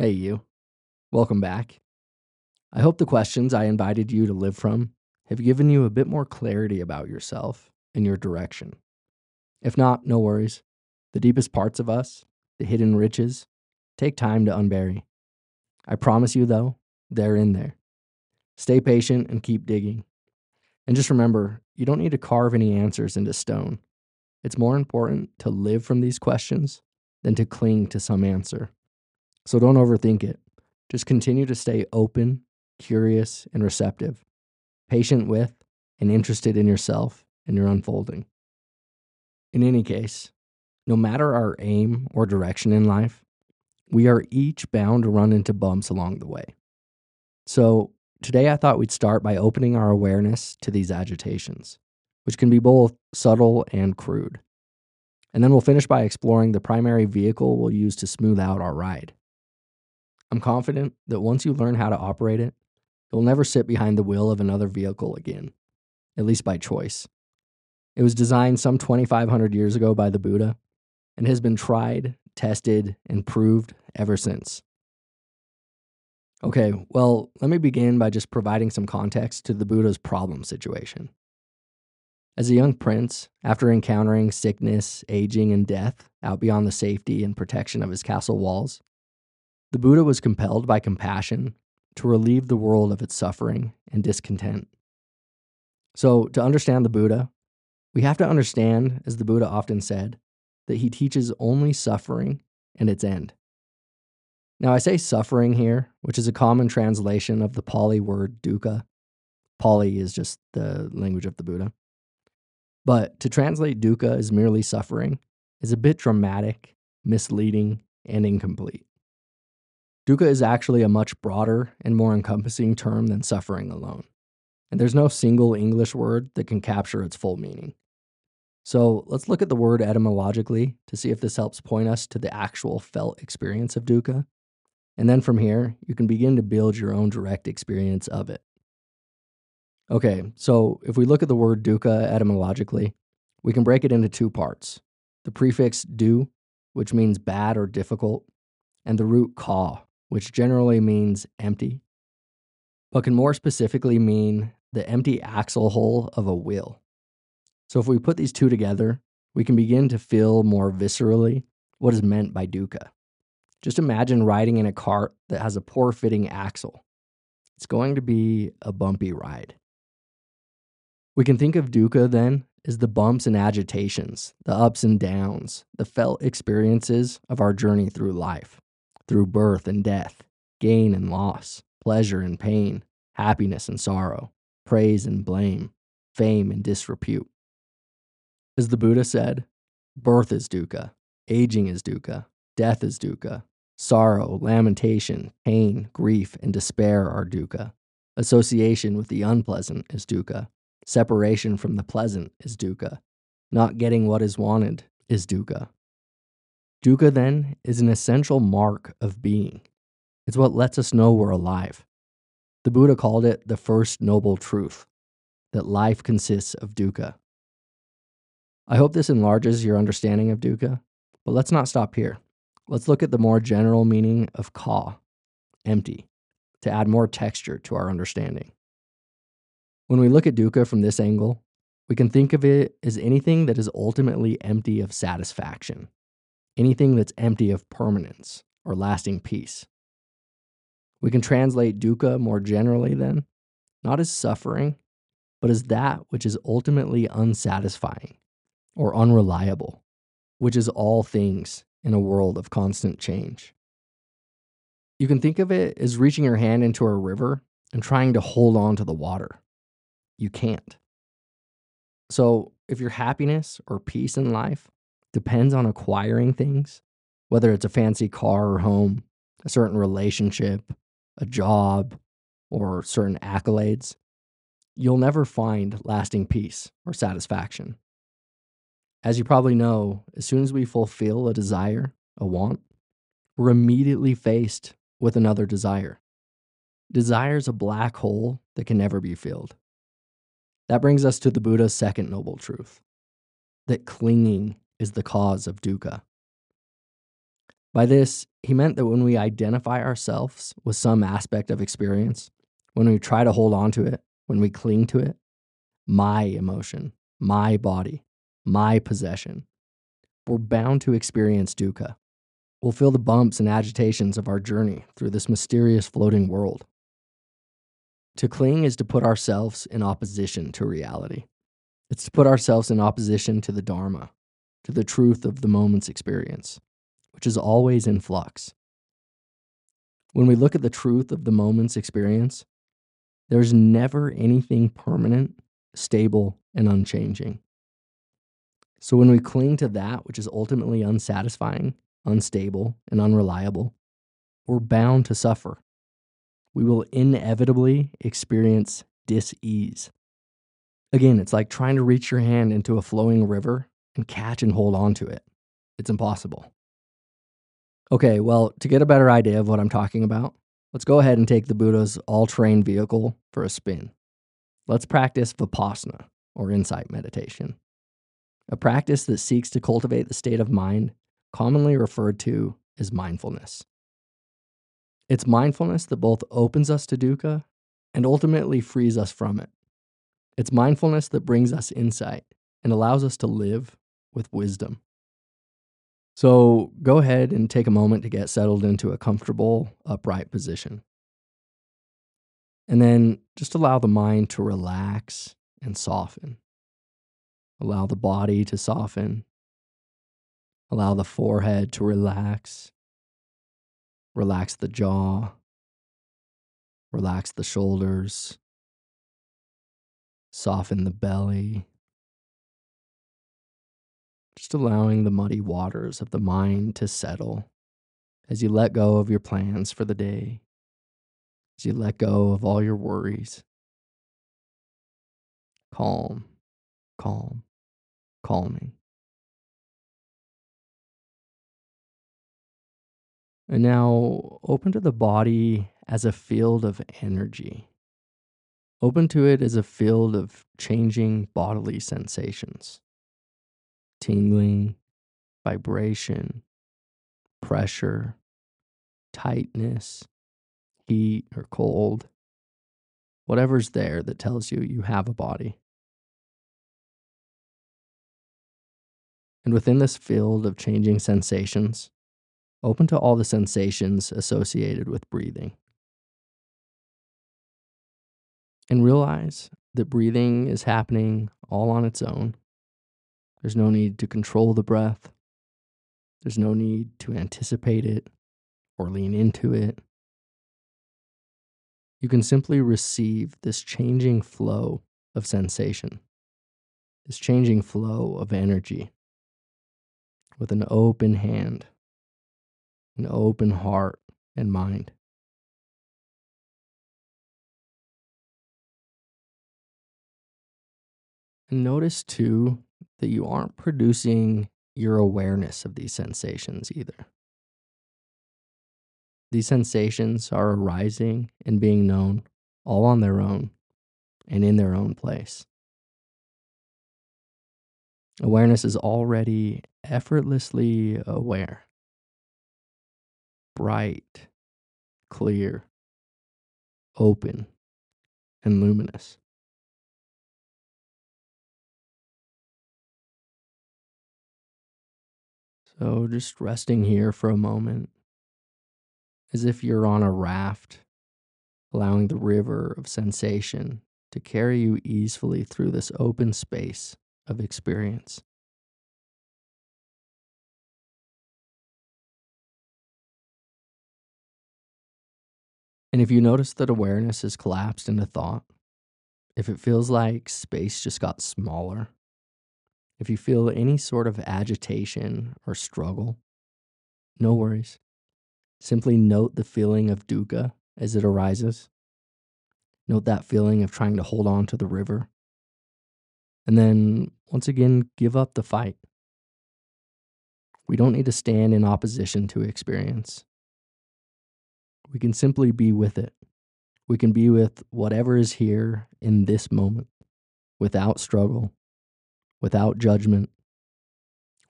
Hey, you. Welcome back. I hope the questions I invited you to live from have given you a bit more clarity about yourself and your direction. If not, no worries. The deepest parts of us, the hidden riches, take time to unbury. I promise you, though, they're in there. Stay patient and keep digging. And just remember, you don't need to carve any answers into stone. It's more important to live from these questions than to cling to some answer. So don't overthink it. Just continue to stay open, curious, and receptive, patient with and interested in yourself and your unfolding. In any case, no matter our aim or direction in life, we are each bound to run into bumps along the way. So, today I thought we'd start by opening our awareness to these agitations, which can be both subtle and crude. And then we'll finish by exploring the primary vehicle we'll use to smooth out our ride. I'm confident that once you learn how to operate it, you'll never sit behind the wheel of another vehicle again, at least by choice. It was designed some 2,500 years ago by the Buddha and has been tried, tested, and proved ever since. Okay, well, let me begin by just providing some context to the Buddha's problem situation. As a young prince, after encountering sickness, aging, and death out beyond the safety and protection of his castle walls, the Buddha was compelled by compassion to relieve the world of its suffering and discontent. So, to understand the Buddha, we have to understand, as the Buddha often said, that he teaches only suffering and its end. Now, I say suffering here, which is a common translation of the Pali word dukkha. Pali is just the language of the Buddha. But to translate dukkha as merely suffering is a bit dramatic, misleading, and incomplete. Dukkha is actually a much broader and more encompassing term than suffering alone. And there's no single English word that can capture its full meaning. So let's look at the word etymologically to see if this helps point us to the actual felt experience of dukkha. And then from here, you can begin to build your own direct experience of it. Okay, so if we look at the word dukkha etymologically, we can break it into two parts the prefix du, which means bad or difficult, and the root ka, which generally means empty, but can more specifically mean the empty axle hole of a wheel. So if we put these two together, we can begin to feel more viscerally what is meant by dukkha. Just imagine riding in a cart that has a poor fitting axle. It's going to be a bumpy ride. We can think of dukkha then as the bumps and agitations, the ups and downs, the felt experiences of our journey through life, through birth and death, gain and loss, pleasure and pain, happiness and sorrow, praise and blame, fame and disrepute. As the Buddha said, birth is dukkha, aging is dukkha, death is dukkha, sorrow, lamentation, pain, grief, and despair are dukkha. Association with the unpleasant is dukkha. Separation from the pleasant is dukkha. Not getting what is wanted is dukkha. Dukkha, then, is an essential mark of being. It's what lets us know we're alive. The Buddha called it the first noble truth that life consists of dukkha. I hope this enlarges your understanding of dukkha, but let's not stop here. Let's look at the more general meaning of ka, empty, to add more texture to our understanding. When we look at dukkha from this angle, we can think of it as anything that is ultimately empty of satisfaction, anything that's empty of permanence or lasting peace. We can translate dukkha more generally, then, not as suffering, but as that which is ultimately unsatisfying or unreliable, which is all things in a world of constant change. You can think of it as reaching your hand into a river and trying to hold on to the water. You can't. So, if your happiness or peace in life depends on acquiring things, whether it's a fancy car or home, a certain relationship, a job, or certain accolades, you'll never find lasting peace or satisfaction. As you probably know, as soon as we fulfill a desire, a want, we're immediately faced with another desire. Desire is a black hole that can never be filled. That brings us to the Buddha's second noble truth that clinging is the cause of dukkha. By this, he meant that when we identify ourselves with some aspect of experience, when we try to hold on to it, when we cling to it, my emotion, my body, my possession, we're bound to experience dukkha. We'll feel the bumps and agitations of our journey through this mysterious floating world. To cling is to put ourselves in opposition to reality. It's to put ourselves in opposition to the Dharma, to the truth of the moment's experience, which is always in flux. When we look at the truth of the moment's experience, there's never anything permanent, stable, and unchanging. So when we cling to that which is ultimately unsatisfying, unstable, and unreliable, we're bound to suffer. We will inevitably experience dis-ease. Again, it's like trying to reach your hand into a flowing river and catch and hold on to it. It's impossible. Okay, well, to get a better idea of what I'm talking about, let's go ahead and take the Buddha's all terrain vehicle for a spin. Let's practice Vipassana, or insight meditation a practice that seeks to cultivate the state of mind commonly referred to as mindfulness. It's mindfulness that both opens us to dukkha and ultimately frees us from it. It's mindfulness that brings us insight and allows us to live with wisdom. So go ahead and take a moment to get settled into a comfortable, upright position. And then just allow the mind to relax and soften. Allow the body to soften. Allow the forehead to relax. Relax the jaw. Relax the shoulders. Soften the belly. Just allowing the muddy waters of the mind to settle as you let go of your plans for the day, as you let go of all your worries. Calm, calm calming. And now open to the body as a field of energy. Open to it as a field of changing bodily sensations tingling, vibration, pressure, tightness, heat or cold, whatever's there that tells you you have a body. And within this field of changing sensations, open to all the sensations associated with breathing. And realize that breathing is happening all on its own. There's no need to control the breath. There's no need to anticipate it or lean into it. You can simply receive this changing flow of sensation, this changing flow of energy with an open hand, an open heart and mind. And notice too that you aren't producing your awareness of these sensations either. These sensations are arising and being known all on their own and in their own place. Awareness is already effortlessly aware, bright, clear, open, and luminous. So, just resting here for a moment, as if you're on a raft, allowing the river of sensation to carry you easily through this open space of experience. And if you notice that awareness has collapsed into thought, if it feels like space just got smaller, if you feel any sort of agitation or struggle, no worries. Simply note the feeling of dukkha as it arises. Note that feeling of trying to hold on to the river. And then once again, give up the fight. We don't need to stand in opposition to experience. We can simply be with it. We can be with whatever is here in this moment without struggle, without judgment,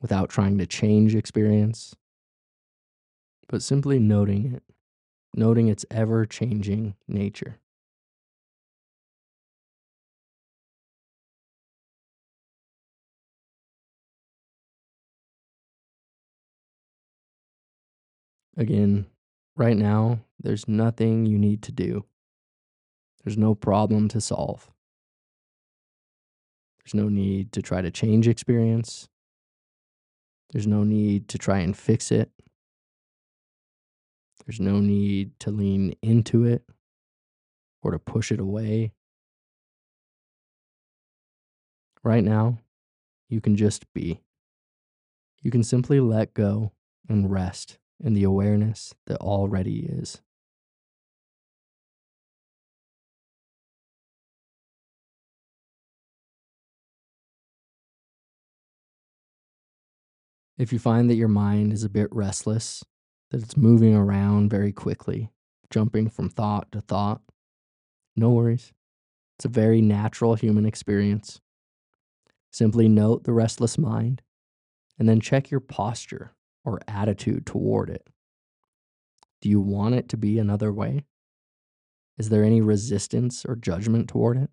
without trying to change experience, but simply noting it, noting its ever changing nature. Again, right now, there's nothing you need to do. There's no problem to solve. There's no need to try to change experience. There's no need to try and fix it. There's no need to lean into it or to push it away. Right now, you can just be. You can simply let go and rest in the awareness that already is. If you find that your mind is a bit restless, that it's moving around very quickly, jumping from thought to thought, no worries. It's a very natural human experience. Simply note the restless mind and then check your posture or attitude toward it. Do you want it to be another way? Is there any resistance or judgment toward it?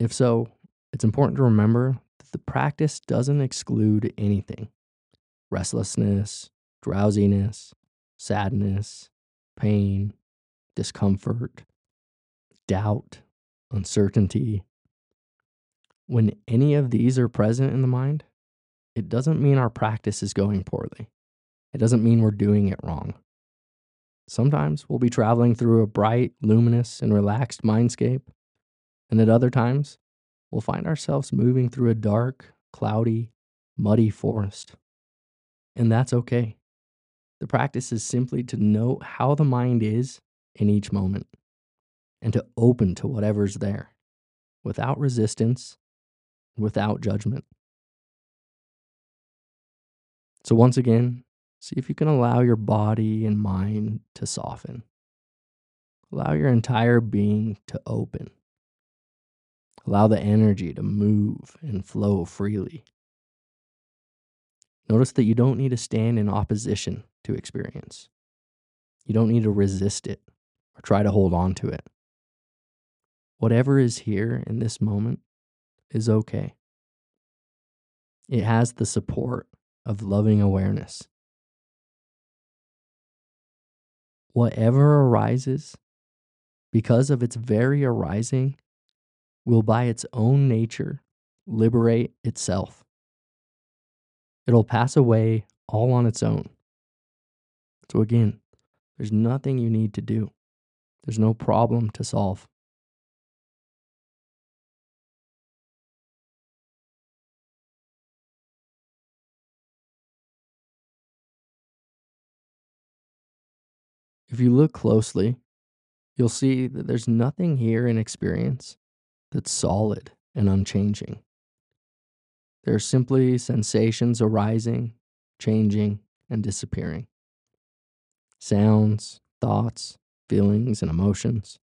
If so, it's important to remember the practice doesn't exclude anything restlessness, drowsiness, sadness, pain, discomfort, doubt, uncertainty. When any of these are present in the mind, it doesn't mean our practice is going poorly. It doesn't mean we're doing it wrong. Sometimes we'll be traveling through a bright, luminous, and relaxed mindscape, and at other times, we'll find ourselves moving through a dark, cloudy, muddy forest. And that's okay. The practice is simply to note how the mind is in each moment and to open to whatever's there without resistance, without judgment. So, once again, see if you can allow your body and mind to soften. Allow your entire being to open. Allow the energy to move and flow freely. Notice that you don't need to stand in opposition to experience. You don't need to resist it or try to hold on to it. Whatever is here in this moment is okay. It has the support of loving awareness. Whatever arises, because of its very arising, will by its own nature liberate itself. It'll pass away all on its own. So, again, there's nothing you need to do, there's no problem to solve. If you look closely, you'll see that there's nothing here in experience that's solid and unchanging. There are simply sensations arising, changing, and disappearing. Sounds, thoughts, feelings, and emotions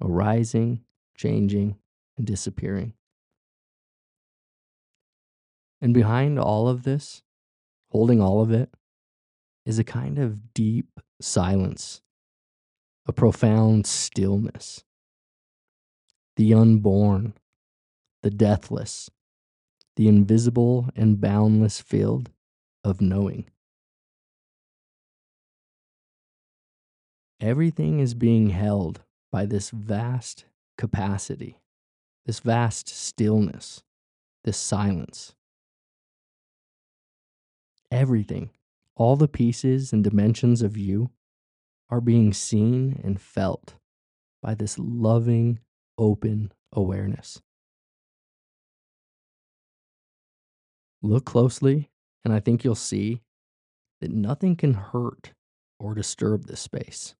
arising, changing, and disappearing. And behind all of this, holding all of it, is a kind of deep silence a profound stillness. The unborn, the deathless, the invisible and boundless field of knowing. Everything is being held by this vast capacity, this vast stillness, this silence. Everything, all the pieces and dimensions of you are being seen and felt by this loving, open awareness. Look closely, and I think you'll see that nothing can hurt or disturb this space.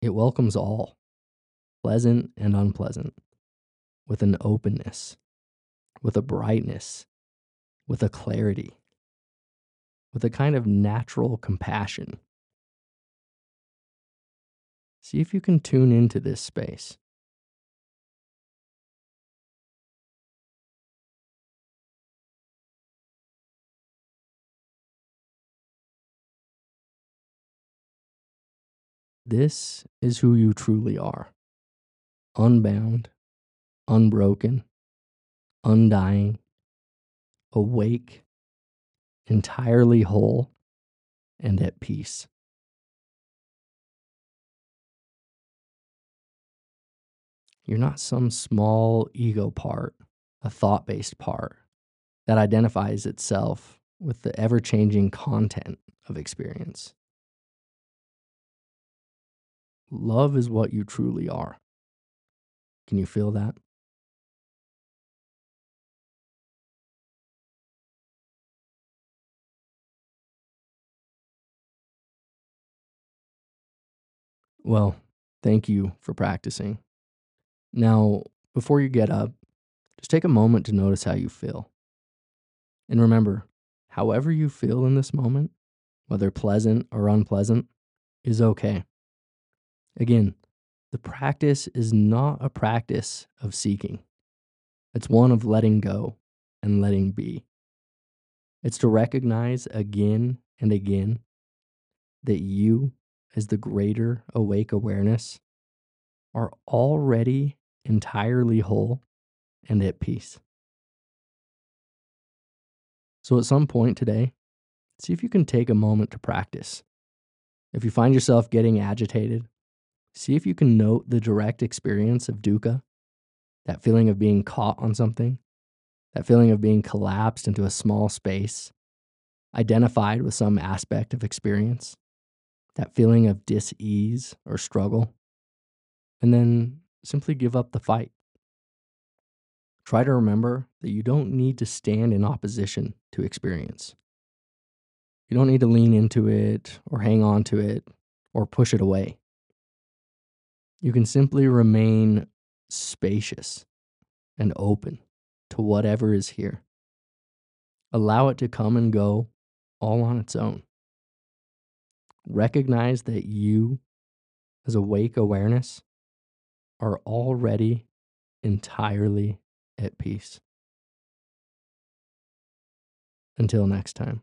It welcomes all, pleasant and unpleasant, with an openness, with a brightness, with a clarity, with a kind of natural compassion See if you can tune into this space. This is who you truly are unbound, unbroken, undying, awake, entirely whole, and at peace. You're not some small ego part, a thought based part that identifies itself with the ever changing content of experience. Love is what you truly are. Can you feel that? Well, thank you for practicing. Now, before you get up, just take a moment to notice how you feel. And remember, however you feel in this moment, whether pleasant or unpleasant, is okay. Again, the practice is not a practice of seeking, it's one of letting go and letting be. It's to recognize again and again that you, as the greater awake awareness, are already entirely whole and at peace. So, at some point today, see if you can take a moment to practice. If you find yourself getting agitated, see if you can note the direct experience of dukkha, that feeling of being caught on something, that feeling of being collapsed into a small space, identified with some aspect of experience, that feeling of dis ease or struggle, and then simply give up the fight. Try to remember that you don't need to stand in opposition to experience. You don't need to lean into it or hang on to it or push it away. You can simply remain spacious and open to whatever is here. Allow it to come and go all on its own. Recognize that you, as awake awareness, are already entirely at peace. Until next time.